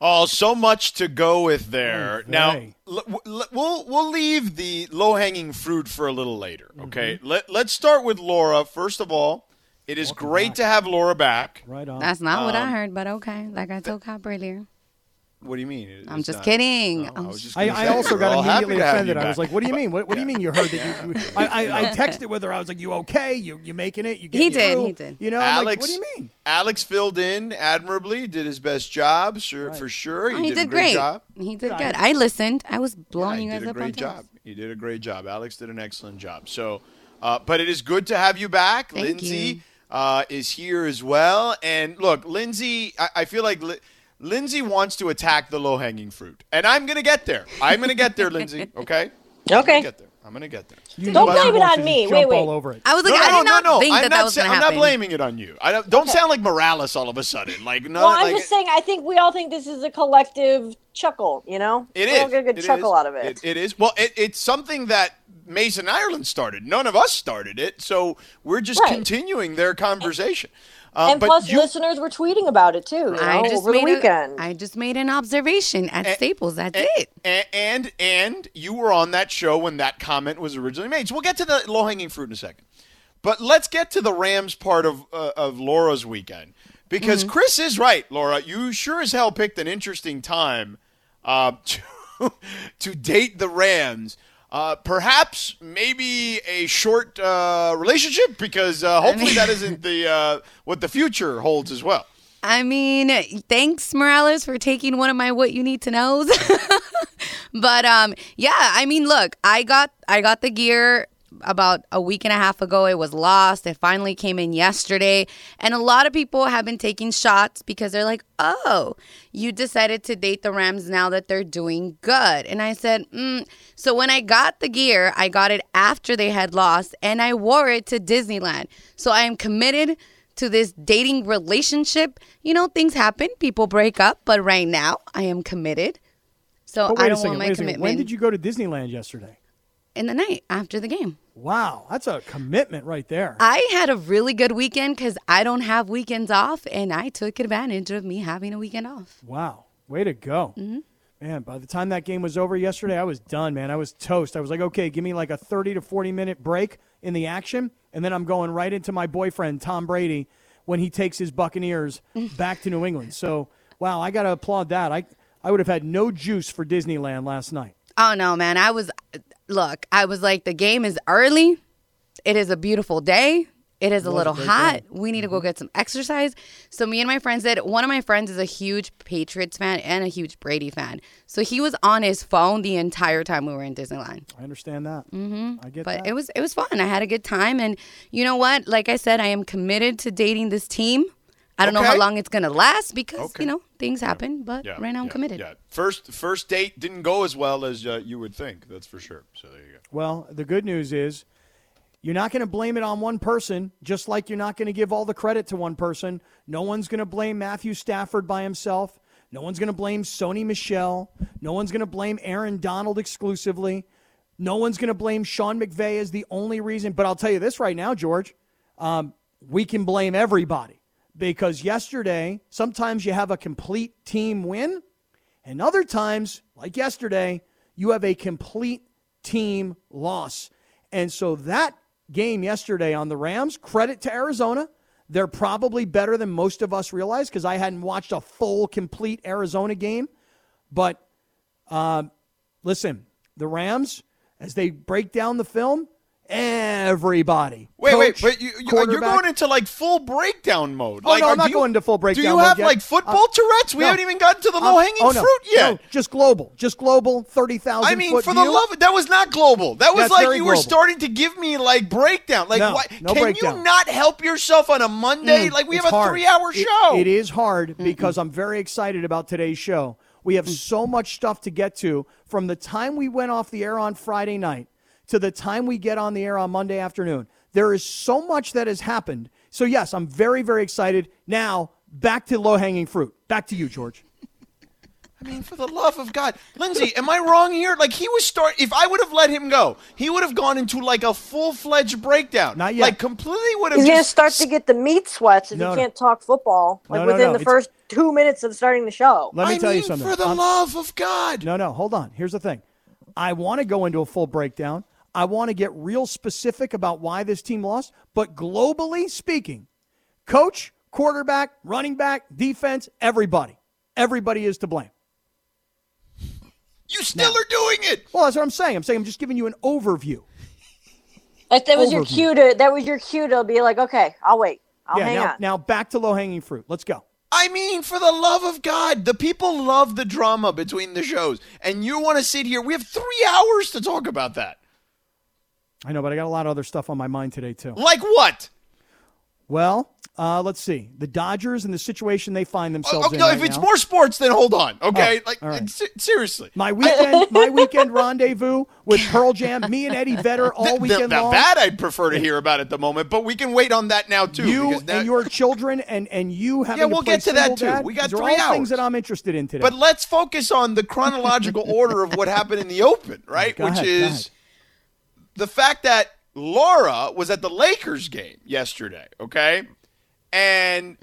Oh, so much to go with there. Oh, now, vey. l- w- l- we'll we'll leave the low hanging fruit for a little later. Mm-hmm. Okay, Let let's start with Laura. First of all, it is Welcome great back. to have Laura back. Right on. That's not what Um, I heard, but okay. Like I told Cap earlier. What do you mean? It- I'm just not- kidding. Oh, I'm I just I, I also got immediately offended. I was like, "What do you mean? What, what do you mean you heard that?" You, I, I, I texted with her. I was like, "You okay? You you making it? You getting He did, through?" he did. You know, I'm like, Alex, what do you mean? Alex filled in admirably, did his best job, sure, for sure. He, Oh, he did, did, a great great. job. He did Yeah, good. I listened. I was blowing Yeah, you he guys did a up great text. job. He did a great job. Alex did an excellent job. So, uh, but it is good to have you back. Thank Lindsey you. uh, is here as well. And look, Lindsey, I, I feel like. Li- Lindsey wants to attack the low hanging fruit. And I'm going to get there. I'm going to get there, Lindsey. Okay? I'm Okay. gonna get there. I'm going to get there. You Don't blame it on me. just Wait, wait. all over it. I was like, no, I no, did not no, no. think I'm that not that was sa- going I'm not blaming it on you. I don't, don't sound like Morales all of a sudden. Like, no, Well, I'm like, just saying. I think we all think this is a collective chuckle. You know, It we all is. get a good It chuckle is. out of it. It is. Well, it, it's something that Mason Ireland started. None of us started it, so we're just Right. continuing their conversation. Uh, and but plus, you, listeners were tweeting about it too. You know, I just over the made weekend. A, I just made an observation at Staples. That's and, it. and, and and you were on that show when that comment was originally made. So we'll get to the low hanging fruit in a second. But let's get to the Rams part of uh, of Laura's weekend because Mm-hmm. Chris is right, Laura. You sure as hell picked an interesting time uh, to to date the Rams. Uh, perhaps maybe a short uh, relationship because uh, hopefully that isn't the uh, what the future holds as well. I mean, thanks Morales for taking one of my what you need to knows. but um yeah, I mean, look, I got I got the gear about a week and a half ago. It was lost. It finally came in yesterday. And a lot of people have been taking shots because they're like, "Oh, you decided to date the Rams now that they're doing good." And I said, mm. "So when I got the gear, I got it after they had lost and I wore it to Disneyland. So I am committed to this dating relationship. You know, things happen, people break up, but right now I am committed. So I don't want my Wait a second. commitment When did you go to Disneyland yesterday? In the night after the game. Wow, that's a commitment right there. I had a really good weekend because I don't have weekends off, and I took advantage of me having a weekend off. Wow, way to go. Mm-hmm. Man, by the time that game was over yesterday, I was done, man. I was toast. I was like, okay, give me like a 30 to 40 minute break in the action, and then I'm going right into my boyfriend, Tom Brady, when he takes his Buccaneers back to New England. So, wow, I got to applaud that. I, I would have had no juice for Disneyland last night. Oh no, man! I was look. I was like, the game is early. It is a beautiful day. It is a little hot. day. We need to go get some exercise. So me and my friends did. One of my friends is a huge Patriots fan and a huge Brady fan. So he was on his phone the entire time we were in Disneyland. I understand that. Mm-hmm. I get But that. it was it was fun. I had a good time, and you know what? Like I said, I am committed to dating this team. I don't know how long it's gonna last because Okay. you know things happen. But Yeah, right now I'm yeah, committed. Yeah. First first date didn't go as well as uh, you would think. That's for sure. So there you go. Well, the good news is you're not going to blame it on one person, just like you're not going to give all the credit to one person. No one's going to blame Matthew Stafford by himself. No one's going to blame Sony Michel. No one's going to blame Aaron Donald exclusively. No one's going to blame Sean McVay as the only reason. But I'll tell you this right now, George, um, we can blame everybody because yesterday, sometimes you have a complete team win, and other times, like yesterday, you have a complete team loss. And so that game yesterday on the Rams, credit to Arizona. They're probably better than most of us realize because I hadn't watched a full, complete Arizona game. But um, listen, the Rams, as they break down the film, everybody. Wait, wait, coach, but you, you, you're going into like full breakdown mode. Oh, like, no, I'm not you- going to full breakdown. Do you have like football Uh, Tourette's? We no. haven't even gotten to the Um, low hanging oh, no, fruit yet. No, just global. Just global, 30,000 I mean, for the view. love, that was not global. That was That's like you were global. starting to give me like breakdown. Like, No, why, no can breakdown. you not help yourself on a Monday? like we have a hard. three-hour It- show. it is hard because I'm very excited about today's show. We have so much stuff to get to from the time we went off the air on Friday night to the time we get on the air on Monday afternoon. There is so much that has happened. So, yes, I'm very, very excited. Now, back to low hanging fruit. Back to you, George. I mean, for the love of God, Lindsey, am I wrong here? Like he was start. If I would have let him go, he would have gone into like a full fledged breakdown. Not yet. Like completely would have. He's going to just start to get the meat sweats if No, he no. can't talk football like No, no, within no, the it's- first two minutes of starting the show. Let me I tell you something. For the I'm- love of God. No, no, hold on. Here's the thing. I want to go into a full breakdown. I want to get real specific about why this team lost. But globally speaking, coach, quarterback, running back, defense, everybody, everybody is to blame. You still are doing it. Well, that's what I'm saying. I'm saying I'm just giving you an overview. That, that was your cue to that was your cue to be like, okay, I'll wait. I'll yeah. hang Now, on. now back to low hanging fruit. Let's go. I mean, for the love of God, the people love the drama between the shows, and you want to sit here. We have three hours to talk about that. I know, but I got a lot of other stuff on my mind today too. Like what? Well, uh, let's see. The Dodgers and the situation they find themselves Oh, in. no, right if it's now. more sports, then hold on. Okay, Oh, like right. se- seriously. my weekend, my weekend rendezvous with Pearl Jam, me and Eddie Vedder all Th- weekend now long. that I'd prefer to hear about at the moment, but we can wait on that now too. you that- and your children and and you having Yeah, we'll play get to that, too. dad, We got three all things that I'm interested in today. But let's focus on the chronological order of what happened in the Open, right? Go Which ahead, is. The fact that Laura was at the Lakers game yesterday, okay? And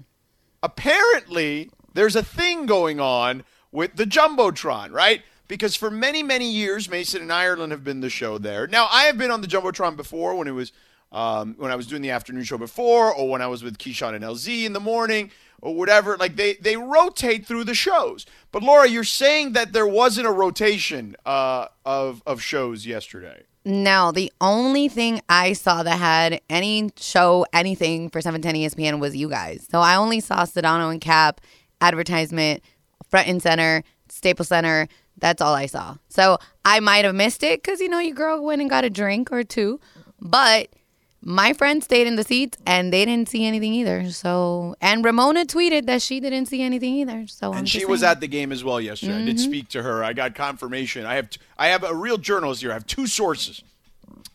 apparently there's a thing going on with the Jumbotron, right? Because for many, many years, Mason and Ireland have been the show there. Now, I have been on the Jumbotron before when it was um, when I was doing the afternoon show before, or when I was with Keyshawn and LZ in the morning, or whatever. Like they they rotate through the shows. But Laura, you're saying that there wasn't a rotation uh, of of shows yesterday. No, the only thing I saw that had any show, anything for 710 ESPN was you guys. So I only saw Sedano and Cap advertisement, front and center, Staples Center. That's all I saw. So I might have missed it because, you know, your girl went and got a drink or two. But my friend stayed in the seats and they didn't see anything either. So, and Ramona tweeted that she didn't see anything either. So, I'm and she was at the game as well yesterday. I Mm-hmm. did speak to her. I got confirmation. I have t- I have a real journalist here. I have two sources.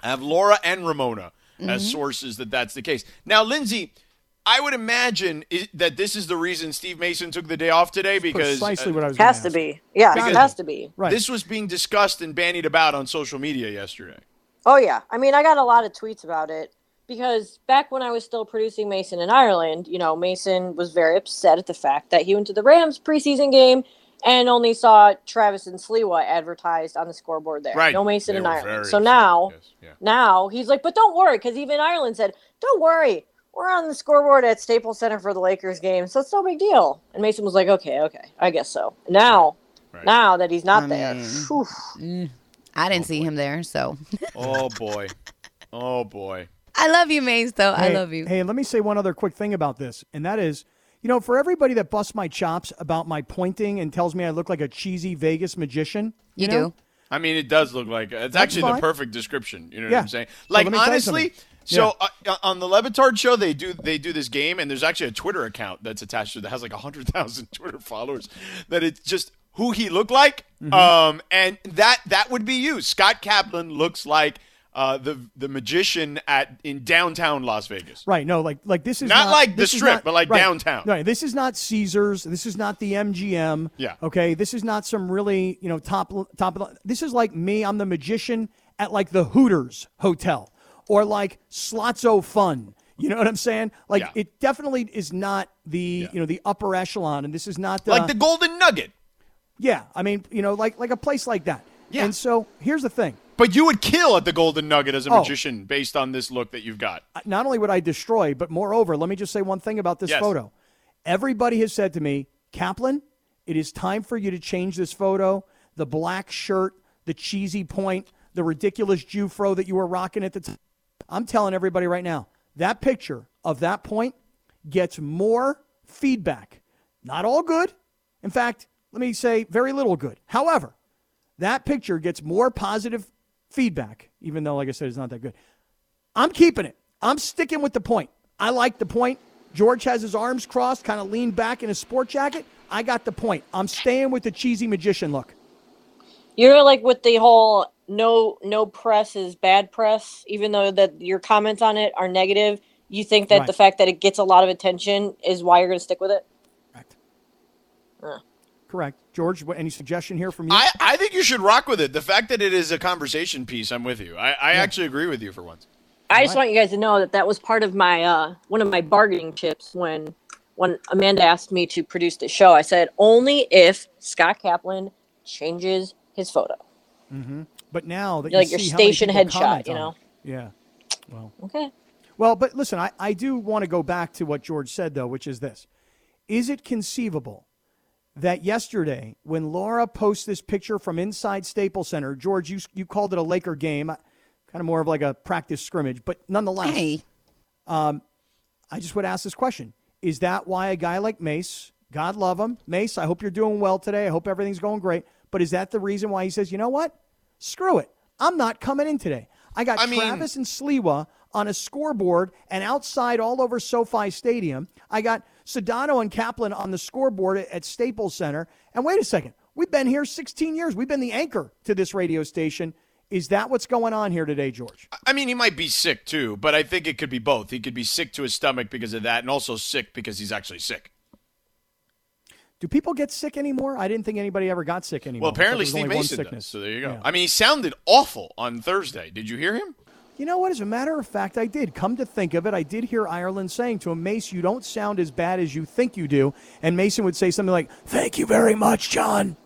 I have Laura and Ramona Mm-hmm. as sources that that's the case. Now, Lindsey, I would imagine i that this is the reason Steve Mason took the day off today because precisely uh, what I was. has to ask. be. Yeah, Because- it has to be. Right. this was being discussed and bandied about on social media yesterday. Oh yeah. I mean, I got a lot of tweets about it because back when I was still producing Mason in Ireland, you know, Mason was very upset at the fact that he went to the Rams preseason game and only saw Travis and Sliwa advertised on the scoreboard there. Right. No Mason They in Ireland. So upset, now, yes, yeah. now he's like, but don't worry, because even Ireland said, don't worry. We're on the scoreboard at Staples Center for the Lakers game, so it's no big deal. And Mason was like, okay, okay, I guess so. Now, Right. now that he's not I there, mean- whew, eh, I didn't oh, see him there. So Oh boy. Oh boy. I love you, Mace, though. I love you. Hey, let me say one other quick thing about this, and that is, you know, for everybody that busts my chops about my pointing and tells me I look like a cheesy Vegas magician, You know, do. I mean, it does look like it's That's actually fine. the perfect description. You know what I'm saying? Like let me tell you honestly, something. so uh, on the Le Batard show, they do they do this game, and there's actually a Twitter account that's attached to it that has like hundred thousand Twitter followers. That it's just who he looked like, Mm-hmm. um, and that that would be you. Scott Kaplan looks like uh, the the magician at in downtown Las Vegas. Right. No, like like this is Not like the Strip, not- but like right. downtown. Right. This is not Caesars. This is not the MGM. Yeah. Okay. This is not some really you know top top. of the- This is like me. I'm the magician at like the Hooters hotel or like Slots-A-Fun. You know what I'm saying? Like Yeah. it definitely is not the you know the upper echelon, and this is not the, Like the Golden Nugget. yeah. I mean you know like like a place like that. Yeah. And so here's the thing. But you would kill at the Golden Nugget as a Oh. magician based on this look that you've got. not only would I destroy, but moreover, let me just say one thing about this Yes. photo. Everybody has said to me, Kaplan, it is time for you to change this photo. The black shirt, the cheesy point, the ridiculous Jufro that you were rocking at the time. I'm telling everybody right now, that picture of that point gets more feedback. Not all good. In fact, let me say very little good. However, that picture gets more positive feedback, even though, like I said, it's not that good. I'm keeping it. I'm sticking with the point. I like the point. George has his arms crossed, kind of leaned back in his sport jacket. I got the point. I'm staying with the cheesy magician look. You're like with the whole no no press is bad press, even though that your comments on it are negative. You think that Right. the fact that it gets a lot of attention is why you're going to stick with it. Correct. Uh. Correct. George, any suggestion here from you? I, I think you should rock with it. The fact that it is a conversation piece, I'm with you. I, I actually agree with you for once. I just want you guys to know that that was part of my uh, one of my bargaining chips when when Amanda asked me to produce the show. I said only if Scott Kaplan changes his photo. Mm-hmm. but now that Like you your see how many station headshot, you know? it. Yeah. Well, Okay. well, but listen, I, I do want to go back to what George said though, which is this: Is it conceivable that yesterday, when Laura posts this picture from inside Staples Center, George, you you called it a Laker game, kind of more of like a practice scrimmage, but nonetheless, Hey, um, I just would ask this question: Is that why a guy like Mace, God love him, Mace? I hope you're doing well today. I hope everything's going great. But is that the reason why he says, you know what? Screw it. I'm not coming in today. I got I mean- Travis and Sliwa on a scoreboard and outside all over SoFi Stadium. I got Sedano and Kaplan on the scoreboard at, Staples Center. And wait a second, we've been here 16 years. We've been the anchor to this radio station. Is that what's going on here today, George? I mean, he might be sick too, but I think it could be both. He could be sick to his stomach because of that, and also sick because he's actually sick. Do people get sick anymore? I didn't think anybody ever got sick anymore. Well, apparently Steve Mason does. So there you go. Yeah. I mean, he sounded awful on Thursday. Did you hear him? You know what? As a matter of fact, I did. Come to think of it, I did hear Ireland saying to him, Mace, you don't sound as bad as you think you do. And Mason would say something like, Thank you very much, John.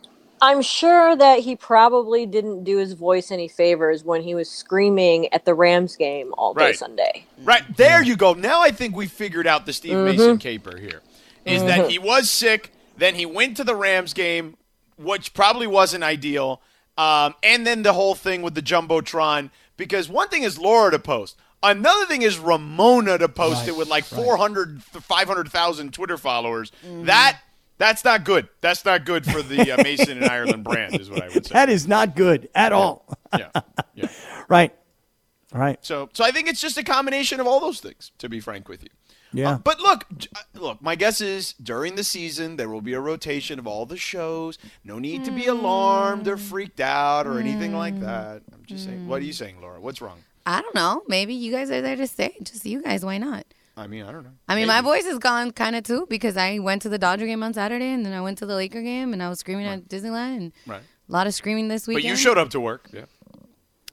I'm sure that he probably didn't do his voice any favors when he was screaming at the Rams game all day Right. Sunday. Right there, you go. Now I think we figured out the Steve Mason caper here. Is that he was sick, then he went to the Rams game, which probably wasn't ideal, um, and then the whole thing with the jumbotron. Because one thing is Laura to post. Another thing is Ramona to post Right, it with like right. 400, 500,000 Twitter followers. That that's not good. That's not good for the uh, Mason and Ireland brand, is what I would say. That is not good at all. Yeah, yeah. Right. All right. So, so I think it's just a combination of all those things. To be frank with you. Yeah. Uh, but look, uh, look. My guess is during the season there will be a rotation of all the shows. No need to be alarmed or freaked out or anything like that. I'm just saying. What are you saying, Laura? What's wrong? I don't know. Maybe you guys are there to stay. Just you guys. Why not? I mean, I don't know. I mean, my voice is gone kind of too because I went to the Dodger game on Saturday and then I went to the Laker game and I was screaming at Disneyland and Right. a lot of screaming this weekend. But you showed up to work. Yeah.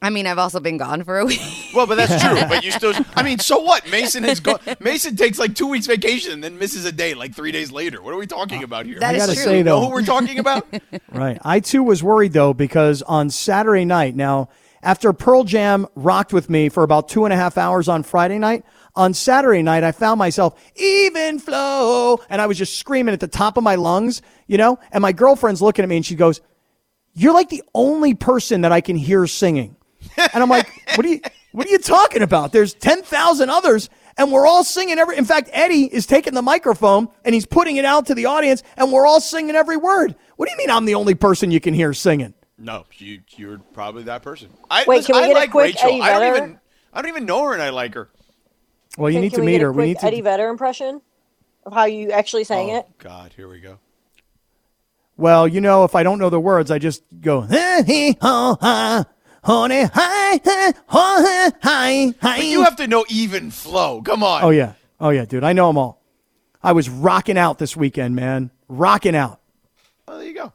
I mean, I've also been gone for a week. Well, but that's true. but you still. I mean, so what? Mason has gone. Mason takes like two weeks vacation and then misses a day like three days later. What are we talking uh, about here? That I is got to true. say, You know who we're talking about? Right. I too was worried though because on Saturday night, now after Pearl Jam rocked with me for about two and a half hours on Friday night, on Saturday night I found myself even flow, and I was just screaming at the top of my lungs, you know. And my girlfriend's looking at me and she goes, "You're like the only person that I can hear singing," and I'm like, "What are you? What are you talking about? There's ten thousand others." And we're all singing every. In fact, Eddie is taking the microphone and he's putting it out to the audience, and we're all singing every word. What do you mean I'm the only person you can hear singing? No, you you're probably that person. I, Wait, listen, can we I get a quick Rachel. Eddie I don't Vedder? even I don't even know her, and I like her. Well, you Can- need can to we meet her. We need to. Eddie Vedder impression of how you actually sang oh it. God, here we go. Well, you know, if I don't know the words, I just go. "Hey, hee, ho, ha, honey, hi, hi, hi, hi, hi." But you have to know even flow. Come on. Oh yeah, oh yeah, dude. I know them all. I was rocking out this weekend, man. Rocking out. Well, there you go.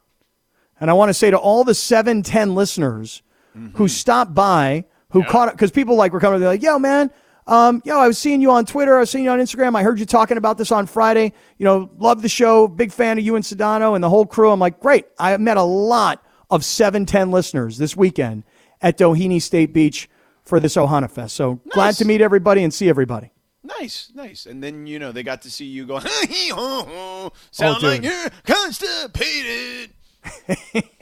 And I want to say to all the 710 listeners Mm-hmm. who stopped by, who caught it, because people like were coming, they're like, yo, man, um, yo, I was seeing you on Twitter, I was seeing you on Instagram, I heard you talking about this on Friday. You know, love the show, big fan of you and Sedano and the whole crew. I'm like, great. I met a lot of 710 listeners this weekend at Doheny State Beach for this Ohana Fest. So glad to meet everybody and see everybody. Nice, nice. And then you know they got to see you go. Hee, ho, ho, sound Oh, like you're constipated.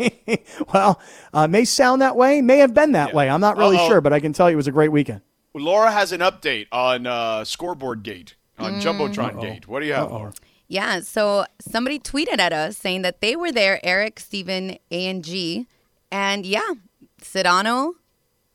Well, uh, may sound that way, may have been that Yeah. way. I'm not really Uh-oh. sure, but I can tell you it was a great weekend. Laura has an update on uh, scoreboard gate on jumbotron gate. What do you have? Laura? Yeah, so somebody tweeted at us saying that they were there, Eric, Steven, A, and G. And yeah, Sedano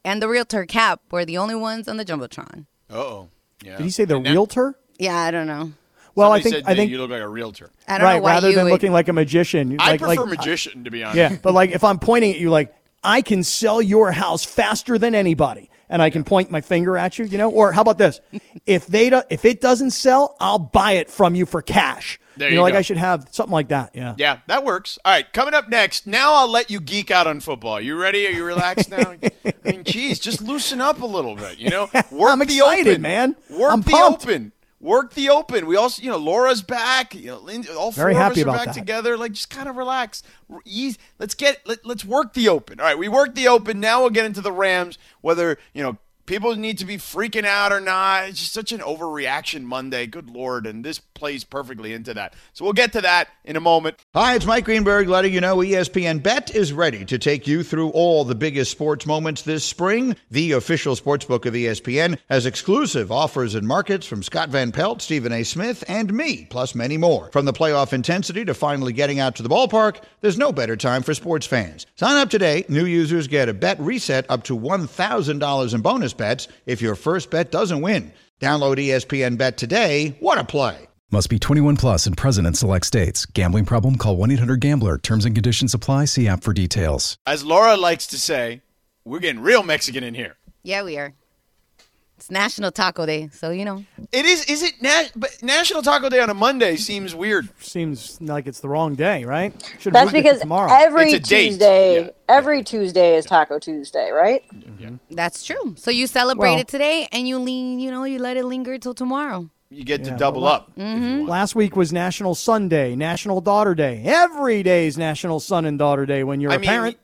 and the realtor Cap were the only ones on the Jumbotron. Uh oh. Yeah. Did he say the And that- realtor? Yeah, I don't know. Well, I somebody think said I that think you look like a realtor. I don't right know why rather you than would- looking like a magician. I like, prefer like, magician to be honest. Yeah, but like if I'm pointing at you, like I can sell your house faster than anybody, and I can point my finger at you, you know? Or how about this? if they do, if it doesn't sell, I'll buy it from you for cash. There you you know, like go. I should have something like that. Yeah. Yeah, that works. All right, coming up next. Now I'll let you geek out on football. You ready? Are you relaxed now? I mean, geez, just loosen up a little bit. You know, work I'm the excited, open, man. Work I'm the pumped. open. Work the open. We also, you know, Laura's back. You know, Lindsey, all four Very of us are back that. together. Like, just kind of relax. Ease- Let's get. Let, let's work the open. All right, we work the open. Now we'll get into the Rams. Whether you know. People need to be freaking out or not. It's just such an overreaction Monday. Good Lord. And this plays perfectly into that. So we'll get to that in a moment. Hi, it's Mike Greenberg letting you know ESPN Bet is ready to take you through all the biggest sports moments this spring. The official sportsbook of E ESPN has exclusive offers and markets from Scott Van Pelt, Stephen A. Smith, and me, plus many more. From the playoff intensity to finally getting out to the ballpark, there's no better time for sports fans. Sign up today. New users get a bet reset up to $1,000 in bonus bets if your first bet doesn't win. Download ESPN Bet today. What a play! Must be 21 plus and present in select states. Gambling problem? Call 1 800 Gambler. Terms and conditions apply. See app for details. As Laura likes to say, we're getting real Mexican in here. Yeah, we are. It's National Taco Day, so you know. It is. Is it? Na- but National Taco Day on a Monday seems weird. Seems like it's the wrong day, right? Should That's because tomorrow. every It's. Tuesday, Yeah. every Tuesday is Taco Tuesday, right? That's true. So you celebrate Well- it today, and you lean, you know, you let it linger till tomorrow. You get Yeah, to double well, up. if you want. Last week was National Sunday, National Daughter Day. Every day is National Son and Daughter Day when you're I a mean, parent.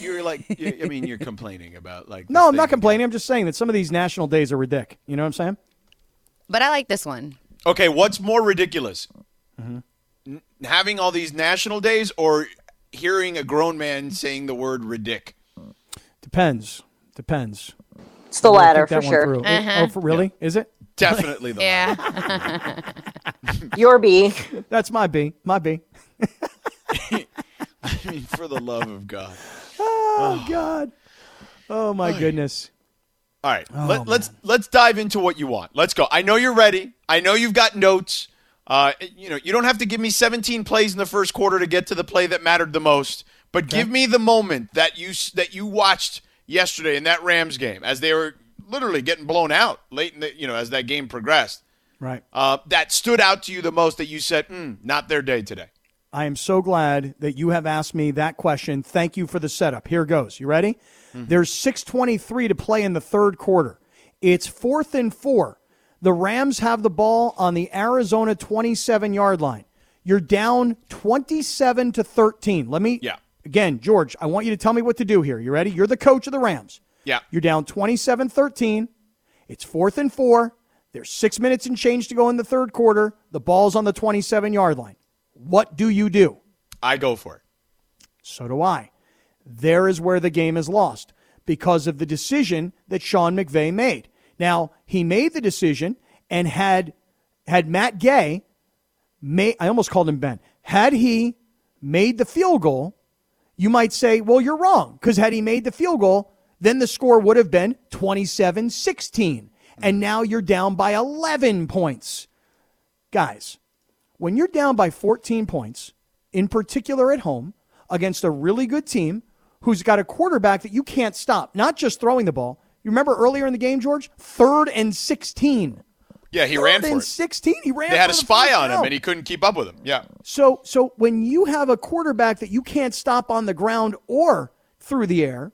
you're like. you I mean, you're complaining about like. No, I'm not complaining. I'm just saying that some of these national days are ridiculous. You know what I'm saying? But I like this one. Okay, what's more ridiculous? Mm-hmm. N- having all these national days, or hearing a grown man saying the word ridic? Depends. Depends. It's the latter for that one sure. through. Oh, for really? Is it? Definitely the. Yeah. Your B. That's my B. My B. I mean, for the love of God. Oh God. Oh my goodness. All right, Oh, let, let's let's dive into what you want. Let's go. I know you're ready. I know you've got notes. Uh, you know, you don't have to give me 17 plays in the first quarter to get to the play that mattered the most, but give me the moment that you that you watched yesterday in that Rams game as they were literally getting blown out late in the you know as that game progressed. Right. Uh, that stood out to you the most that you said, mm, not their day today. I am so glad that you have asked me that question. Thank you for the setup. Here goes. You ready? There's 6:23 to play in the third quarter. It's fourth and four. The Rams have the ball on the Arizona 27 yard line. You're down 27 to 13. Let me Yeah. Again, George. I want you to tell me what to do here. You ready? You're the coach of the Rams. Yeah. You're down 27 13. It's fourth and four. There's six minutes and change to go in the third quarter. The ball's on the 27 yard line. What do you do? I go for it. So do I. There is where the game is lost because of the decision that Sean McVay made. Now, he made the decision and had had Matt Gay made I almost called him Ben. Had he made the field goal, you might say, "Well, you're wrong," because had he made the field goal, then the score would have been 27-16, and mm. now you're down by 11 points. Guys, when you're down by 14 points, in particular at home, against a really good team who's got a quarterback that you can't stop, not just throwing the ball. You remember earlier in the game, George? Third and 16. Yeah, he Third ran for it. 16. He ran They had a spy on him, and he couldn't keep up with him. Yeah. So, so when you have a quarterback that you can't stop on the ground or through the air,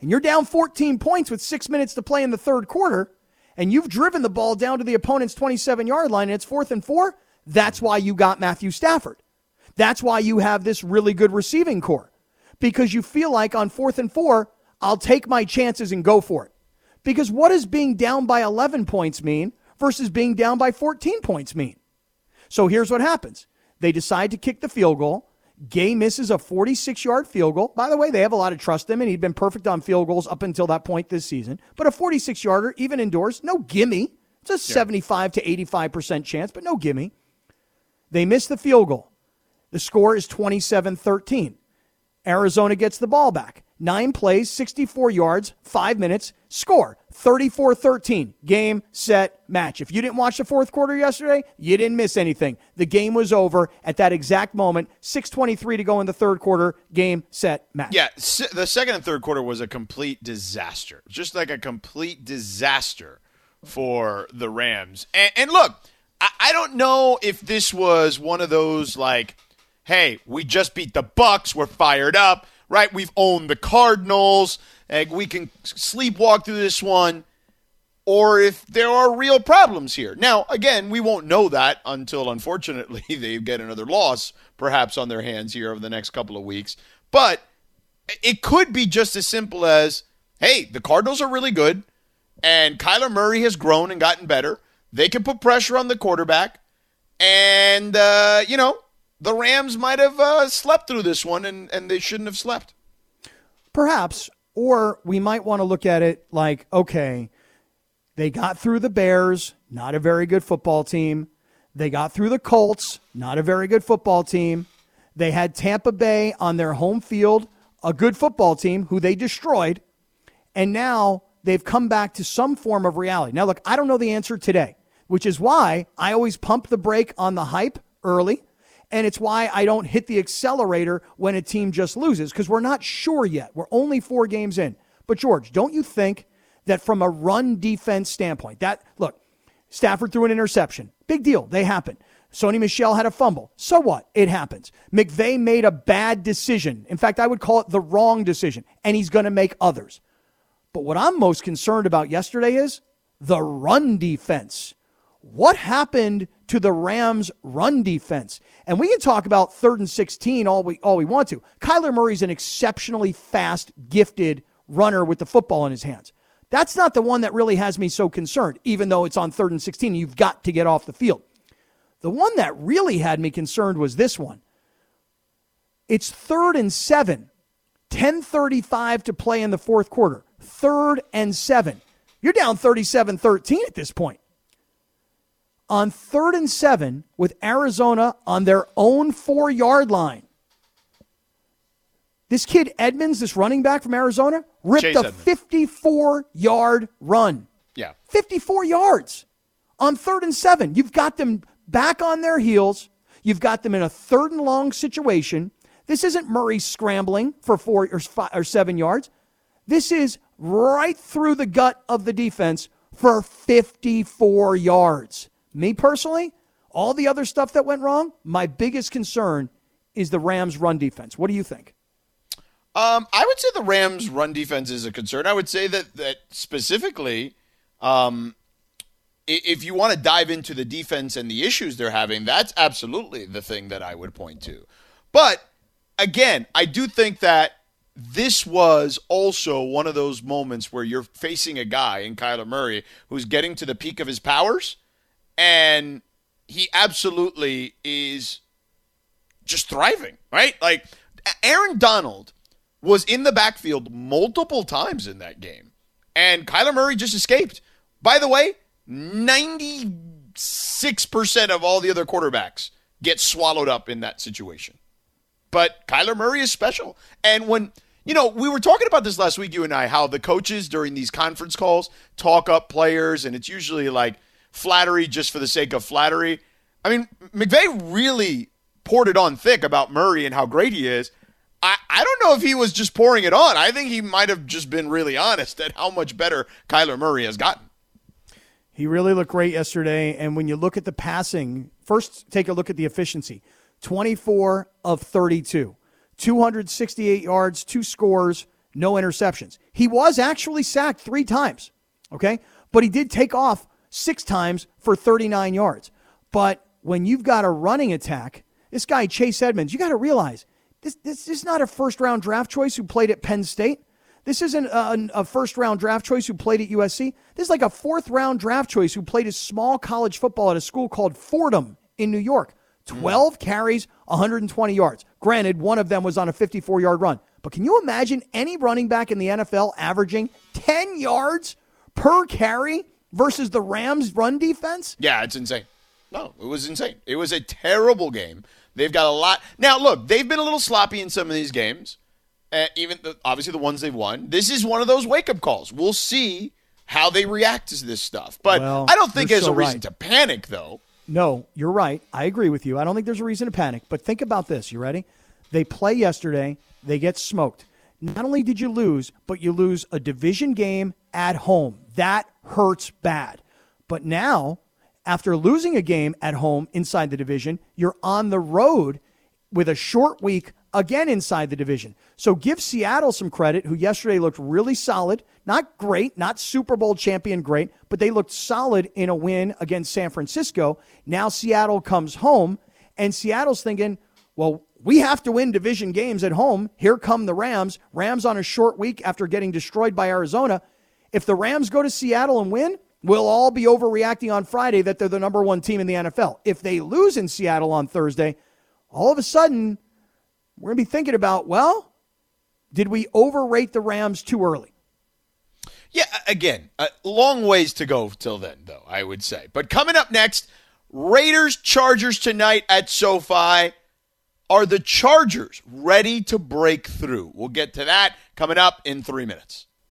and you're down 14 points with six minutes to play in the third quarter, and you've driven the ball down to the opponent's 27 yard line, and it's fourth and four, that's why you got Matthew Stafford. That's why you have this really good receiving corps because you feel like on fourth and four, I'll take my chances and go for it. Because what does being down by 11 points mean versus being down by 14 points mean? So here's what happens they decide to kick the field goal. Gay misses a 46 yard field goal. By the way, they have a lot of trust in him, and he'd been perfect on field goals up until that point this season. But a 46 yarder, even indoors, no gimme. It's a 75 to 85% chance, but no gimme. They miss the field goal. The score is 27 13. Arizona gets the ball back. Nine plays, 64 yards, five minutes, score 34 13. Game, set, match. If you didn't watch the fourth quarter yesterday, you didn't miss anything. The game was over at that exact moment. 6.23 to go in the third quarter. Game, set, match. Yeah, the second and third quarter was a complete disaster. Just like a complete disaster for the Rams. And, and look, I, I don't know if this was one of those like, hey, we just beat the Bucks, we're fired up right? We've owned the Cardinals. and we can sleepwalk through this one. Or if there are real problems here. Now, again, we won't know that until, unfortunately, they get another loss perhaps on their hands here over the next couple of weeks. But it could be just as simple as hey, the Cardinals are really good, and Kyler Murray has grown and gotten better. They can put pressure on the quarterback. And, uh, you know, the Rams might have uh, slept through this one and, and they shouldn't have slept. Perhaps. Or we might want to look at it like, okay, they got through the Bears, not a very good football team. They got through the Colts, not a very good football team. They had Tampa Bay on their home field, a good football team who they destroyed. And now they've come back to some form of reality. Now, look, I don't know the answer today, which is why I always pump the brake on the hype early and it's why I don't hit the accelerator when a team just loses because we're not sure yet. We're only four games in. But, George, don't you think that from a run defense standpoint, that, look, Stafford threw an interception. Big deal. They happen. Sony Michel had a fumble. So what? It happens. McVay made a bad decision. In fact, I would call it the wrong decision, and he's going to make others. But what I'm most concerned about yesterday is the run defense. What happened to the Rams' run defense? And we can talk about third and 16 all we, all we want to. Kyler Murray's an exceptionally fast, gifted runner with the football in his hands. That's not the one that really has me so concerned, even though it's on third and 16. You've got to get off the field. The one that really had me concerned was this one. It's third and seven, 1035 to play in the fourth quarter. Third and seven. You're down 37 13 at this point on third and seven with Arizona on their own four yard line. This kid Edmonds, this running back from Arizona, ripped Chase a 54 yard run. Yeah. 54 yards on third and seven. You've got them back on their heels. You've got them in a third and long situation. This isn't Murray scrambling for four or, five or seven yards. This is right through the gut of the defense for 54 yards. Me personally, all the other stuff that went wrong, my biggest concern is the Rams' run defense. What do you think? Um, I would say the Rams' run defense is a concern. I would say that that specifically, um, if you want to dive into the defense and the issues they're having, that's absolutely the thing that I would point to. But again, I do think that this was also one of those moments where you're facing a guy in Kyler Murray who's getting to the peak of his powers and he absolutely is just thriving, right? Like Aaron Donald was in the backfield multiple times in that game, and Kyler Murray just escaped. By the way, 96% of all the other quarterbacks get swallowed up in that situation. But Kyler Murray is special. And when, you know, we were talking about this last week, you and I, how the coaches during these conference calls talk up players, and it's usually like, flattery just for the sake of flattery. I mean, McVay really poured it on thick about Murray and how great he is. I, I don't know if he was just pouring it on. I think he might have just been really honest at how much better Kyler Murray has gotten. He really looked great yesterday. And when you look at the passing, first take a look at the efficiency 24 of 32, 268 yards, two scores, no interceptions. He was actually sacked three times, okay? But he did take off six times for 39 yards. But when you've got a running attack, this guy, Chase Edmonds, you got to realize this, this, this is not a first round draft choice who played at Penn State. This isn't a, a, first round draft choice who played at USC. This is like a fourth round draft choice who played a small college football at a school called Fordham in New York. 12 carries, 120 yards. Granted, one of them was on a 54 yard run. But can you imagine any running back in the NFL averaging 10 yards per carry versus the Rams' run defense? Yeah, it's insane. No, it was insane. It was a terrible game. They've got a lot. Now, look, they've been a little sloppy in some of these games. uh, even the, obviously the ones they've won. This is one of those wake up calls. We'll see how they react to this stuff. But Well, I don't think there's so a reason right. to panic, though. No, you're right. I agree with you. I don't think there's a reason to panic. But think about this. You ready? They play yesterday, they get smoked. Not only did you lose, but you lose a division game at home. That hurts bad. But now, after losing a game at home inside the division, you're on the road with a short week again inside the division. So give Seattle some credit, who yesterday looked really solid. Not great, not Super Bowl champion great, but they looked solid in a win against San Francisco. Now Seattle comes home, and Seattle's thinking, well, we have to win division games at home. Here come the Rams. Rams on a short week after getting destroyed by Arizona. If the Rams go to Seattle and win, we'll all be overreacting on Friday that they're the number one team in the NFL. If they lose in Seattle on Thursday, all of a sudden, we're going to be thinking about, well, did we overrate the Rams too early? Yeah, again, a long ways to go till then, though, I would say. But coming up next, Raiders Chargers tonight at SoFi. Are the Chargers ready to break through? We'll get to that coming up in three minutes.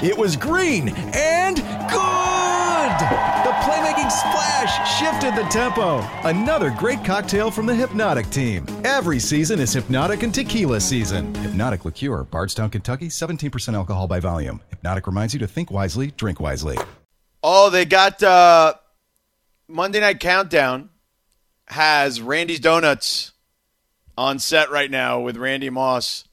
It was green and good! The playmaking splash shifted the tempo. Another great cocktail from the Hypnotic team. Every season is Hypnotic and Tequila season. Hypnotic Liqueur, Bardstown, Kentucky, 17% alcohol by volume. Hypnotic reminds you to think wisely, drink wisely. Oh, they got uh, Monday Night Countdown has Randy's Donuts on set right now with Randy Moss.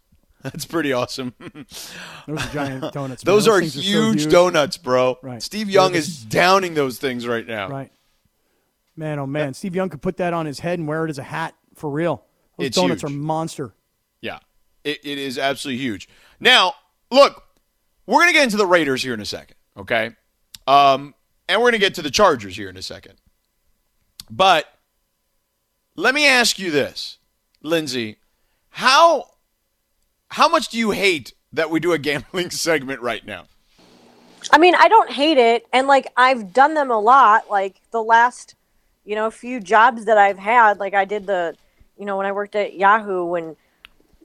That's pretty awesome. Those are giant donuts. man. those are things so huge donuts, bro. Right. Steve Young is downing those things right now. Right. Man, oh man, Steve Young could put that on his head and wear it as a hat for real. Those It's donuts huge. are monster. Yeah, it, it is absolutely huge. Now, look, we're going to get into the Raiders here in a second, okay? Um, and we're going to get to the Chargers here in a second. But let me ask you this, Lindsey. How how much do you hate that we do a gambling segment right now? I mean, I don't hate it, and like I've done them a lot. Like the last, you know, few jobs that I've had. Like I did the, you know, when I worked at Yahoo, when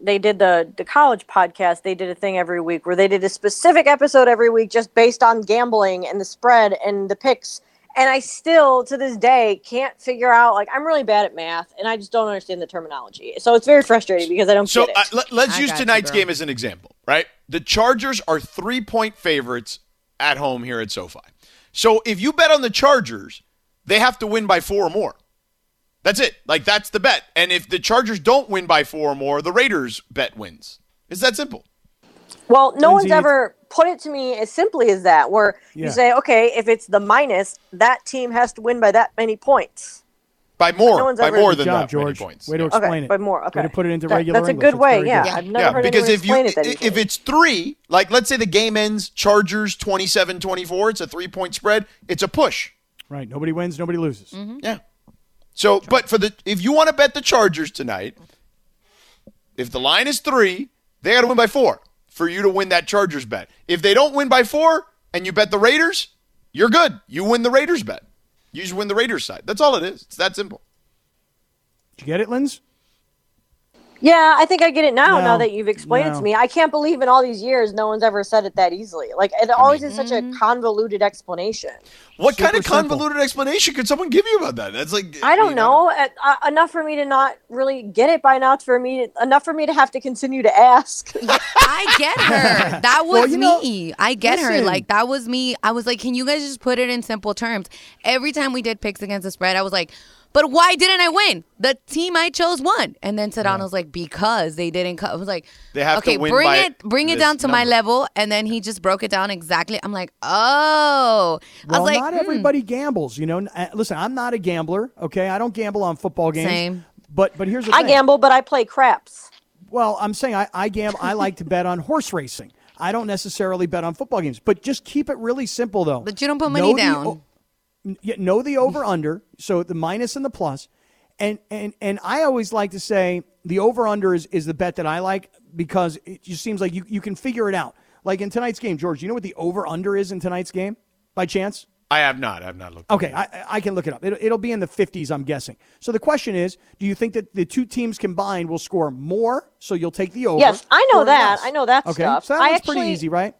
they did the the college podcast, they did a thing every week where they did a specific episode every week just based on gambling and the spread and the picks. And I still, to this day, can't figure out. Like I'm really bad at math, and I just don't understand the terminology. So it's very frustrating because I don't So get uh, let, let's I use got you, tonight's game as an example, right? The Chargers are three point favorites at home here at SoFi. So if you bet on the Chargers, they have to win by four or more. That's it. Like that's the bet. And if the Chargers don't win by four or more, the Raiders bet wins. It's that simple. Well, no one's ever put it to me as simply as that, where Yeah. you say, okay, if it's the minus, that team has to win by that many points. By more, no by more than job, that many George. points. Way to explain Okay, it. by more. Okay, Way to put it into That- regular That's a good That's way. very Yeah, good. I've never Yeah, heard because if you it that i- if it's 3, like let's say the game ends Chargers 27-24, it's a 3-point spread, it's a push. Right. Nobody wins, nobody loses. Mm-hmm. Yeah. So, but for the if you want to bet the Chargers tonight, if the line is three, they got to win by four for you to win that Chargers bet. If they don't win by four and you bet the Raiders, you're good. You win the Raiders bet. You just win the Raiders side. That's all it is. It's that simple. Did you get it, Linz? Yeah, I think I get it now. No, now that you've explained it to me, I can't believe in all these years no one's ever said it that easily. Like it always is such a convoluted explanation. What kind of Super simple. convoluted explanation could someone give you about that? That's like I don't you know uh, uh, enough for me to not really get it by now. For me, enough for me to have to continue to ask. I get her. That was Well, you know, me. I get her. Like that was me. I was like, can you guys just put it in simple terms? Every time we did picks against the spread, I was like, but why didn't I win? The team I chose won. And then Sedano was like, because they didn't cut. I was like, They have to okay, win bring it, bring it down to my level. And then he just broke it down exactly. I'm like, oh. I Well, was like, not hmm. everybody gambles. You know, uh, listen, I'm not a gambler. Okay, I don't gamble on football games. Same. But but here's the thing I thing. gamble, but I play craps. Well, I'm saying I, I gamble. I like to bet on horse racing. I don't necessarily bet on football games. But just keep it really simple, though. But you don't put money Know down. o- n- yeah, know the mm. over under. So the minus and the plus. And and and I always like to say the over under is, is the bet that I like because it just seems like you, you can figure it out. Like in tonight's game, George, you know what the over under is in tonight's game? By chance? I have not. I have not looked. Okay, I, I can look it up. It'll, it'll be in the 50s, I'm guessing. So the question is, do you think that the two teams combined will score more? So you'll take the over. Yes, I know that. less? I know that okay, stuff. so that I pretty easy, right?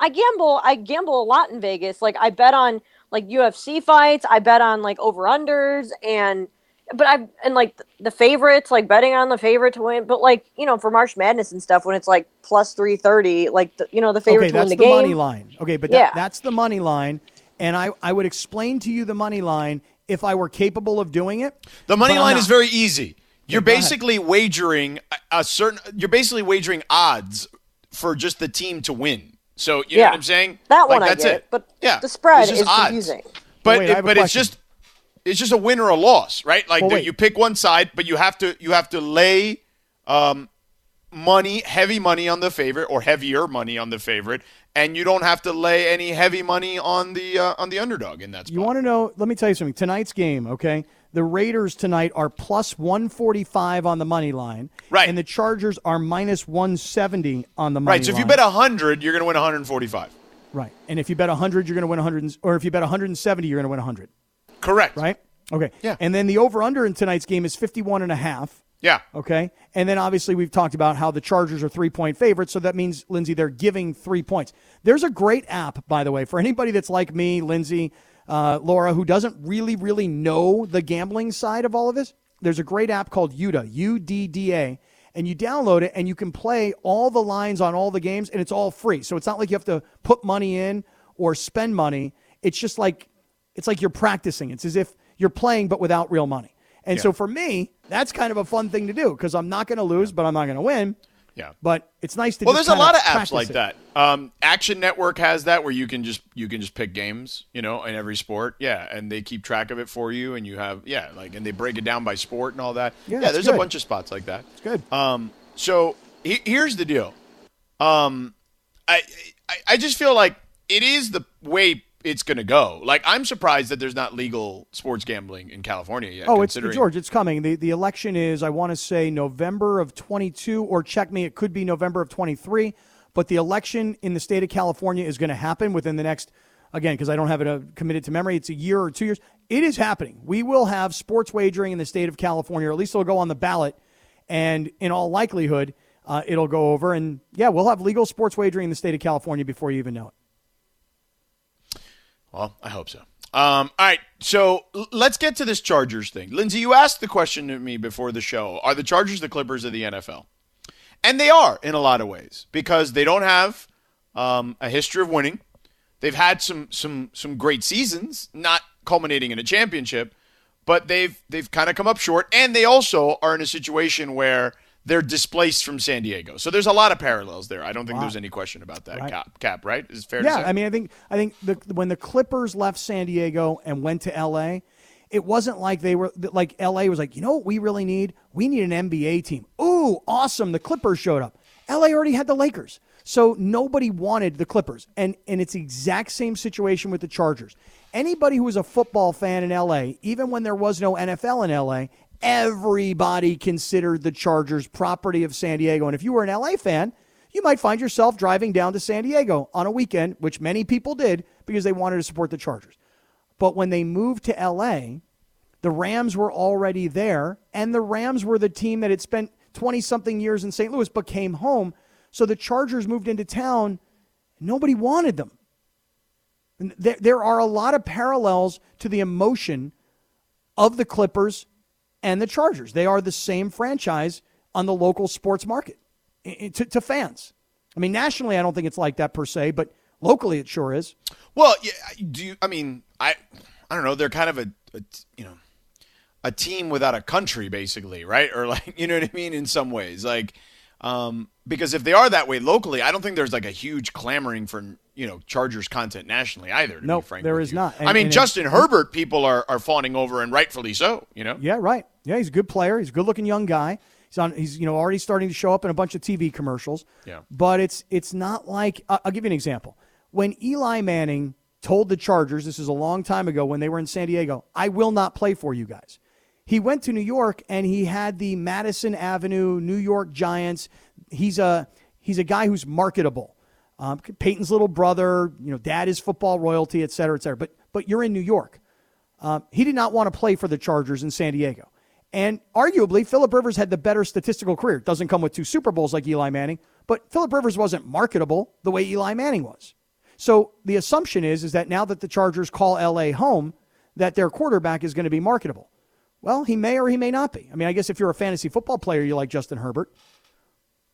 I gamble. I gamble a lot in Vegas. Like I bet on like UFC fights. I bet on like over unders and but I and like the favorites, like betting on the favorite to win. But like you know, for March Madness and stuff, when it's like plus three thirty, like the, you know the favorite Okay, to win that's the, the, game. money line. Okay, but Yeah. that, that's the money line. And I, I would explain to you the money line if I were capable of doing it. The money line not. is very easy. You're go ahead. basically wagering a, a certain. You're basically wagering odds for just the team to win. So you know what I'm saying? That Like, one I that's get, it. but yeah, the spread is odds. confusing. But Wait, it- but it's just it's just a win or a loss, right? Like Well, the- you pick one side, but you have to you have to lay um, money, heavy money on the favorite, or heavier money on the favorite, and you don't have to lay any heavy money on the uh, on the underdog in that spot. You want to know? Let me tell you something. Tonight's game, okay? The Raiders tonight are plus 145 on the money line. Right. And the Chargers are minus 170 on the money line. right. So if you line. bet hundred, you're going to win 145. Right. And if you bet 100, you're going to win 100. Or if you bet 170, you're going to win 100. Correct. Right? Okay. Yeah. And then the over under in tonight's game is 51 and a half. Yeah. Okay. And then obviously we've talked about how the Chargers are three point favorites. So that means, Lindsey, they're giving three points. There's a great app, by the way, for anybody that's like me, Lindsey, uh, Laura, who doesn't really, really know the gambling side of all of this. There's a great app called UDDA, U D D A. And you download it and you can play all the lines on all the games and it's all free. So it's not like you have to put money in or spend money. It's just like it's like you're practicing. It's as if you're playing but without real money. And so for me, that's kind of a fun thing to do because I'm not going to lose, but I'm not going to win. Yeah. But it's nice to. Well, just there's a lot of apps like it. that. Um, Action Network has that where you can just you can just pick games, you know, in every sport. Yeah, and they keep track of it for you, and you have yeah, like and they break it down by sport and all that. Yeah, Yeah, it's there's a bunch of spots like that. It's good. Um, so he, here's the deal. Um, I, I I just feel like it is the way it's going to go. Like I'm surprised that there's not legal sports gambling in California yet. Oh, it's George. It's coming. the The election is, I want to say, November of 22, or check me. It could be November of 23. But the election in the state of California is going to happen within the next, again, because I don't have it uh, committed to memory. It's a year or two years. It is happening. We will have sports wagering in the state of California, or at least it'll go on the ballot, and in all likelihood, uh, it'll go over. And yeah, we'll have legal sports wagering in the state of California before you even know it. Well, I hope so. Um, all right, so let's get to this Chargers thing. Lindsey, you asked the question to me before the show: Are the Chargers the Clippers of the NFL? And they are in a lot of ways because they don't have um, a history of winning. They've had some some some great seasons, not culminating in a championship, but they've they've kind of come up short. And they also are in a situation where they're displaced from San Diego. So there's a lot of parallels there. I don't think there's any question about that. Right. Cap, Cap, right? Is it fair to Yeah, say? I mean, I think I think the, when the Clippers left San Diego and went to L.A., it wasn't like they were like L.A. was like, you know what we really need? We need an NBA team. Ooh, awesome! The Clippers showed up. L.A. already had the Lakers, so nobody wanted the Clippers, and and it's the exact same situation with the Chargers. Anybody who was a football fan in L.A., even when there was no NFL in L.A., everybody considered the Chargers property of San Diego, and if you were an L.A. fan you might find yourself driving down to San Diego on a weekend, which many people did because they wanted to support the Chargers. But when they moved to LA, the Rams were already there, and the Rams were the team that had spent 20 something years in St. Louis, but came home. So the Chargers moved into town. Nobody wanted them. There, there are a lot of parallels to the emotion of the Clippers and the Chargers. They are the same franchise on the local sports market to, to fans. I mean, nationally, I don't think it's like that per se, but locally, it sure is. Well, yeah, do you? I mean, I, I don't know. They're kind of a, a you know, a team without a country, basically, right? Or like, you know what I mean? In some ways, like, um, because if they are that way locally, I don't think there's like a huge clamoring for you know Chargers content nationally either. No, nope, there is you. not. And, I mean, Justin Herbert, people are are fawning over, and rightfully so. You know. Yeah, right. Yeah, he's a good player. He's a good-looking young guy. He's on. He's you know already starting to show up in a bunch of TV commercials. Yeah. But it's it's not like I'll give you an example. When Eli Manning told the Chargers, this is a long time ago when they were in San Diego, I will not play for you guys. He went to New York and he had the Madison Avenue New York Giants. He's a he's a guy who's marketable. Um, Peyton's little brother, you know, dad is football royalty, et cetera, et cetera. But but you're in New York. Um, he did not want to play for the Chargers in San Diego. And arguably, Philip Rivers had the better statistical career. It Doesn't come with two Super Bowls like Eli Manning, but Philip Rivers wasn't marketable the way Eli Manning was. So the assumption is, is that now that the Chargers call LA home, that their quarterback is going to be marketable. Well, he may or he may not be. I mean, I guess if you're a fantasy football player, you like Justin Herbert,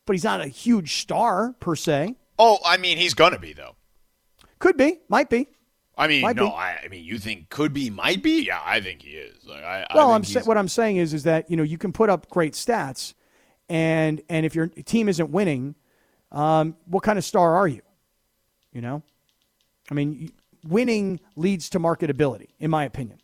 but he's not a huge star per se. Oh, I mean, he's going to be, though. Could be, might be. I mean, Might no. I, I mean, you think could be, might be? Yeah, I think he is. Like, I, Well, I I'm sa- what I'm saying is is that you know you can put up great stats, and and if your team isn't winning, um, what kind of star are you? You know, I mean, winning leads to marketability, in my opinion.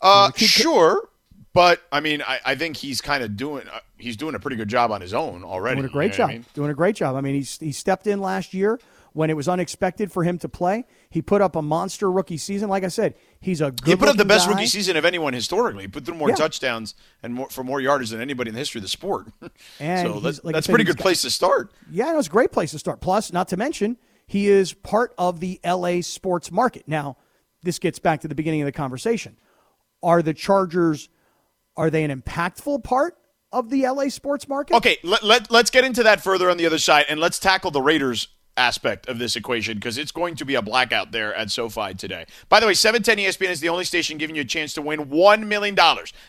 Uh, keep- sure, but I mean, I, I think he's kind of doing uh, he's doing a pretty good job on his own already. Doing a you great know job. I mean? Doing a great job. I mean, he's he stepped in last year when it was unexpected for him to play. He put up a monster rookie season. Like I said, he's a good. He put up the best guy. rookie season of anyone historically. He put through more Yeah. touchdowns and more for more yardage than anybody in the history of the sport. And so that's, like that's a said, pretty good got- place to start. Yeah, no, it's a great place to start. Plus, not to mention, he is part of the LA sports market. Now, this gets back to the beginning of the conversation. Are the Chargers are they an impactful part of the LA sports market? Okay, let, let, let's get into that further on the other side, and let's tackle the Raiders aspect of this equation because it's going to be a blackout there at SoFi today. By the way, 710 ESPN is the only station giving you a chance to win $1 million.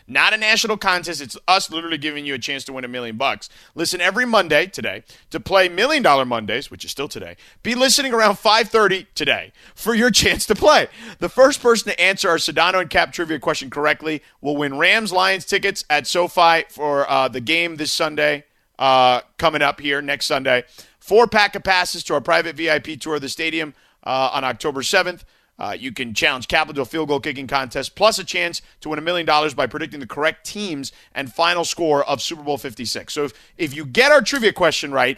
Not a national contest. It's us literally giving you a chance to win a million bucks. Listen every Monday today to play Million Dollar Mondays, which is still today. Be listening around 5.30 today for your chance to play. The first person to answer our Sedano and Cap trivia question correctly will win Rams-Lions tickets at SoFi for uh, the game this Sunday uh, coming up here next Sunday. Four pack of passes to our private VIP tour of the stadium uh, on October 7th. Uh, you can challenge Capital field goal kicking contest, plus a chance to win a million dollars by predicting the correct teams and final score of Super Bowl 56. So if, if you get our trivia question right,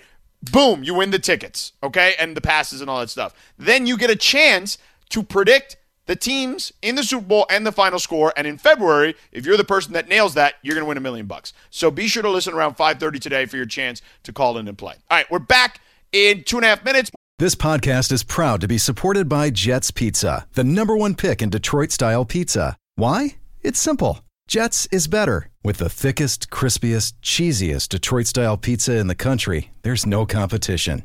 boom, you win the tickets, okay, and the passes and all that stuff. Then you get a chance to predict the teams in the Super Bowl and the final score. And in February, if you're the person that nails that, you're going to win a million bucks. So be sure to listen around 5:30 today for your chance to call in and play. All right, we're back in two and a half minutes. This podcast is proud to be supported by Jets Pizza, the number one pick in Detroit style pizza. Why? It's simple. Jets is better. With the thickest, crispiest, cheesiest Detroit style pizza in the country, there's no competition.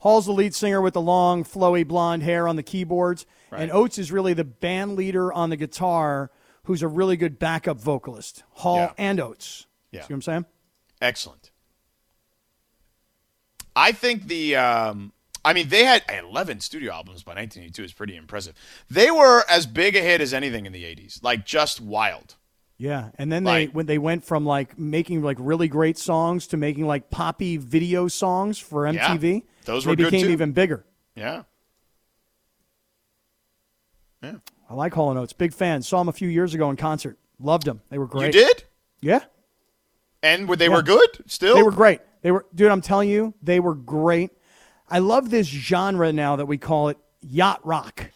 Hall's the lead singer with the long, flowy blonde hair on the keyboards, and Oates is really the band leader on the guitar, who's a really good backup vocalist. Hall Yeah. and Oates. Yeah. See what I'm saying? Excellent. I think the, um, I mean, they had 11 studio albums by 1982 is pretty impressive. They were as big a hit as anything in the 80s, like just wild. Yeah, and then Like- they when they went from like making like really great songs to making like poppy video songs for MTV. Those they were good, became too. even bigger. Yeah. Yeah. I like Hall and Oates. Big fan. Saw them a few years ago in concert. Loved them. They were great. You did? Yeah, And were, they Yeah. were good still? they were great. They were, dude. I'm telling you, they were great. I love this genre now that we call it yacht rock.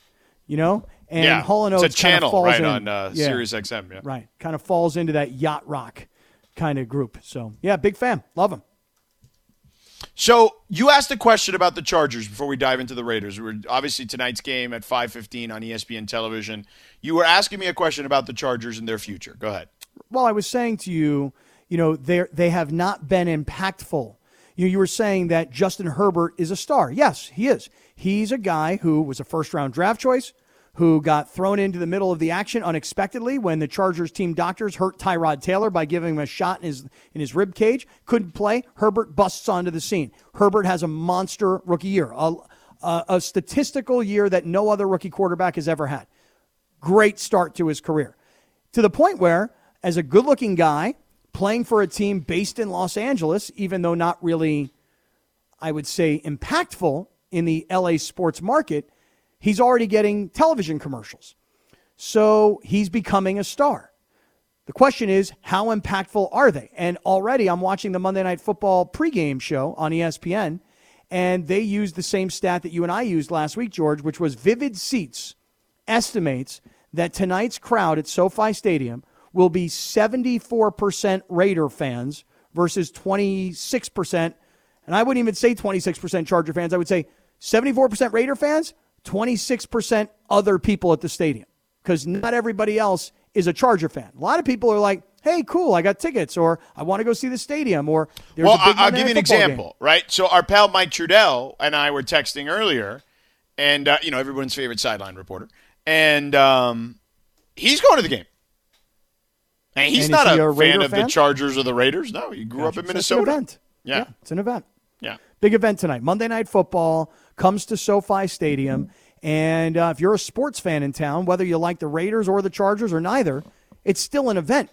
You know, and yeah, Hall and it's Oates a channel falls right in, on uh, yeah, Sirius XM. Yeah. Right, kind of falls into that yacht rock kind of group. So yeah, big fan, love them. So you asked a question about the Chargers before we dive into the Raiders. We're obviously tonight's game at 5:15 on ESPN television. You were asking me a question about the Chargers and their future. Go ahead. Well, I was saying to you, you know, they they have not been impactful. You you were saying that Justin Herbert is a star. Yes, he is. He's a guy who was a first round draft choice, who got thrown into the middle of the action unexpectedly when the Chargers team doctors hurt Tyrod Taylor by giving him a shot in his in his rib cage. Couldn't play. Herbert busts onto the scene. Herbert has a monster rookie year, a, a, a statistical year that no other rookie quarterback has ever had. Great start to his career, to the point where, as a good-looking guy playing for a team based in Los Angeles, even though not really, I would say, impactful in the LA sports market, he's already getting television commercials. So he's becoming a star. The question is, how impactful are they? And already I'm watching the Monday Night Football pregame show on ESPN, and they used the same stat that you and I used last week, George, which was Vivid Seats estimates that tonight's crowd at SoFi Stadium will be 74% Raider fans versus 26%. And I wouldn't even say 26% Charger fans. I would say 74% Raider fans, 26% other people at the stadium. Because not everybody else is a Charger fan. A lot of people are like, hey, cool, I got tickets, or I want to go see the stadium, or there's well, a big I'll give you an Football game. example, right? So our pal Mike Trudell and I were texting earlier, and uh, you know everyone's favorite sideline reporter, and um, he's going to the game. And he's And not a, a fan of fan? the Chargers or the Raiders. No, he grew up in It's an Minnesota. event. Yeah. it's an event. Yeah. Big event tonight. Monday Night Football comes to SoFi Stadium. And uh, if you're a sports fan in town, whether you like the Raiders or the Chargers or neither, it's still an event.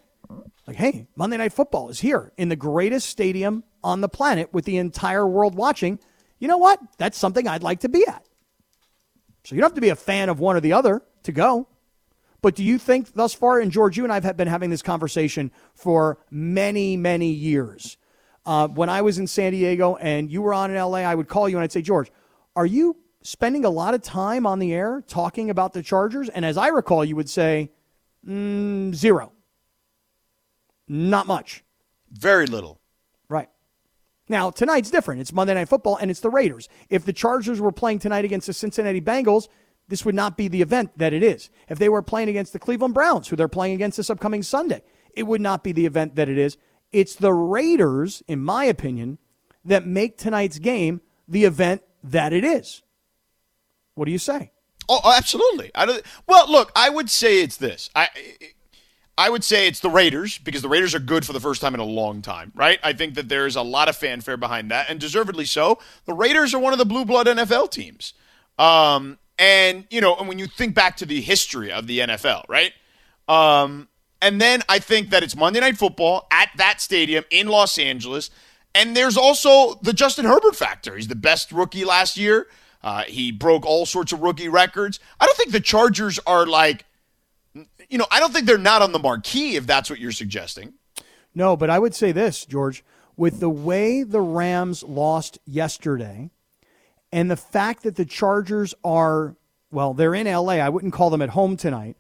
Like, hey, Monday Night Football is here in the greatest stadium on the planet with the entire world watching. You know what? That's something I'd like to be at. So you don't have to be a fan of one or the other to go. But do you think thus far, and George, you and I have been having this conversation for many, many years. Uh, when I was in San Diego and you were on in LA, I would call you and I'd say, George, are you spending a lot of time on the air talking about the Chargers? And as I recall, you would say, mm, zero. Not much. Very little. Right. Now, tonight's different. It's Monday Night Football, and it's the Raiders. If the Chargers were playing tonight against the Cincinnati Bengals, this would not be the event that it is. If they were playing against the Cleveland Browns, who they're playing against this upcoming Sunday, it would not be the event that it is. It's the Raiders, in my opinion, that make tonight's game the event that it is. What do you say? Oh, oh, absolutely. I don't, well, look, I would say it's this. I I would say it's the Raiders because the Raiders are good for the first time in a long time, right? I think that there's a lot of fanfare behind that, and deservedly so. The Raiders are one of the blue blood NFL teams. Um, and, you know, and when you think back to the history of the NFL, right? Um, and then I think that it's Monday Night Football at that stadium in Los Angeles. And there's also the Justin Herbert factor. He's the best rookie last year. Uh, he broke all sorts of rookie records. I don't think the Chargers are like, you know, I don't think they're not on the marquee if that's what you're suggesting. No, but I would say this, George, with the way the Rams lost yesterday and the fact that the Chargers are, well, they're in LA. I wouldn't call them at home tonight.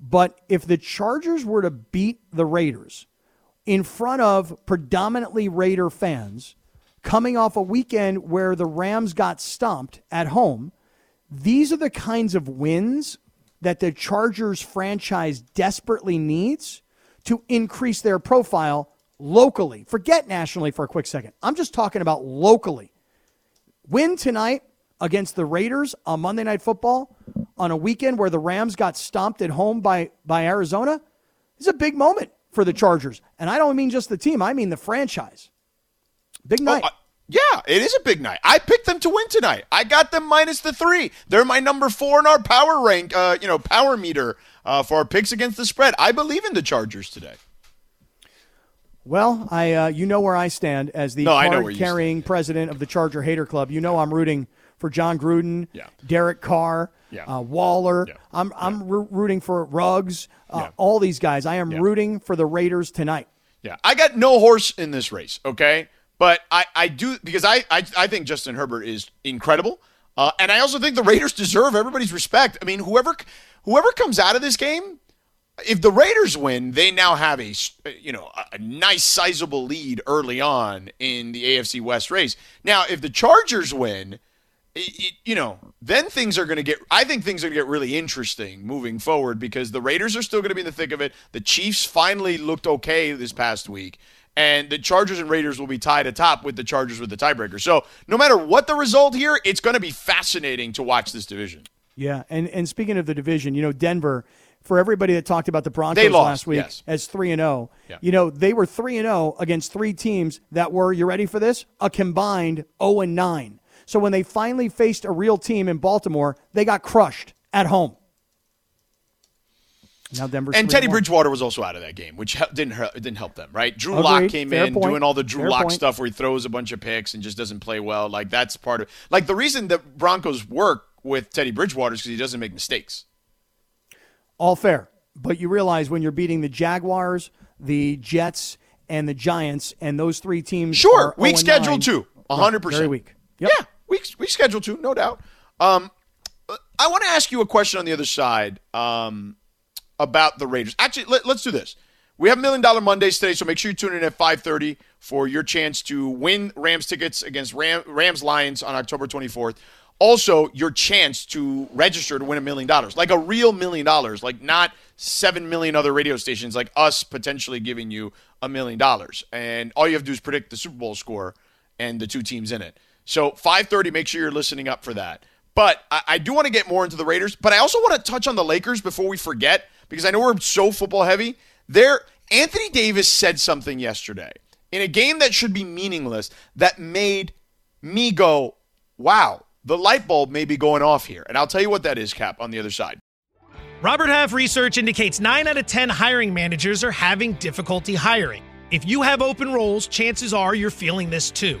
But if the Chargers were to beat the Raiders in front of predominantly Raider fans, coming off a weekend where the Rams got stomped at home, these are the kinds of wins that the Chargers franchise desperately needs to increase their profile locally. Forget nationally for a quick second. I'm just talking about locally. Win tonight against the Raiders on Monday Night Football on a weekend where the Rams got stomped at home by, by Arizona is a big moment for the Chargers. And I don't mean just the team, I mean the franchise. Big night. Oh, I- yeah, it is a big night. I picked them to win tonight. I got them minus the three. They're my number four in our power rank, uh, you know, power meter uh, for our picks against the spread. I believe in the Chargers today. Well, I uh, you know where I stand as the No, I know where card carrying president of the Charger Hater Club. You know I'm rooting for Jon Gruden, Yeah. Derek Carr, Yeah. uh, Waller. Yeah. I'm I'm roo- rooting for Ruggs, uh, all these guys. I am rooting for the Raiders tonight. Yeah, I got no horse in this race, okay? But I, I do because I, I I think Justin Herbert is incredible, uh, and I also think the Raiders deserve everybody's respect. I mean, whoever whoever comes out of this game, if the Raiders win, they now have a you know a nice sizable lead early on in the AFC West race. Now, if the Chargers win, it, it, you know, then things are going to get. I think things are going to get really interesting moving forward because the Raiders are still going to be in the thick of it. The Chiefs finally looked okay this past week and the Chargers and Raiders will be tied atop with the Chargers with the tiebreaker. So no matter what the result here, it's going to be fascinating to watch this division. Yeah, and and speaking of the division, you know Denver. For everybody that talked about the Broncos lost, last week yes. as three and oh, zero, you know they were three and zero against three teams that were you ready for this? A combined zero and nine. So when they finally faced a real team in Baltimore, they got crushed at home. Now Denver's And Teddy. Bridgewater was also out of that game, which didn't hurt, didn't help them, right? Drew Agreed. Lock came Fair in point. doing all the Drew Fair Lock point. stuff where he throws a bunch of picks and just doesn't play well. Like that's part of like the reason that Broncos work with Teddy Bridgewater is because he doesn't make mistakes. All fair. But you realize when you're beating the Jaguars, the Jets, and the Giants, and those three teams. Sure, are weak oh schedule 9, too, hundred percent. Very weak. Yep. Yeah, weak weak schedule too, no doubt. Um, I want to ask you a question on the other side. Um, about the Raiders. Actually, let, us do this. We have Million Dollar Mondays today, so make sure you tune in at 5:30 for your chance to win Rams tickets against Ram, Rams Lions on October 24th. Also, your chance to register to win a million dollars, like a real million dollars, like not seven million other radio stations, like us potentially giving you a million dollars. And all you have to do is predict the Super Bowl score and the two teams in it. So 5:30, make sure you're listening up for that. But I, I do want to get more into the Raiders, but I also want to touch on the Lakers before we forget, because I know we're so football heavy. There, Anthony Davis said something yesterday in a game that should be meaningless that made me go, "Wow, the light bulb may be going off here." And I'll tell you what that is, Cap, on the other side. Robert Half research indicates 9 out of 10 hiring managers are having difficulty hiring. If you have open roles, chances are you're feeling this too.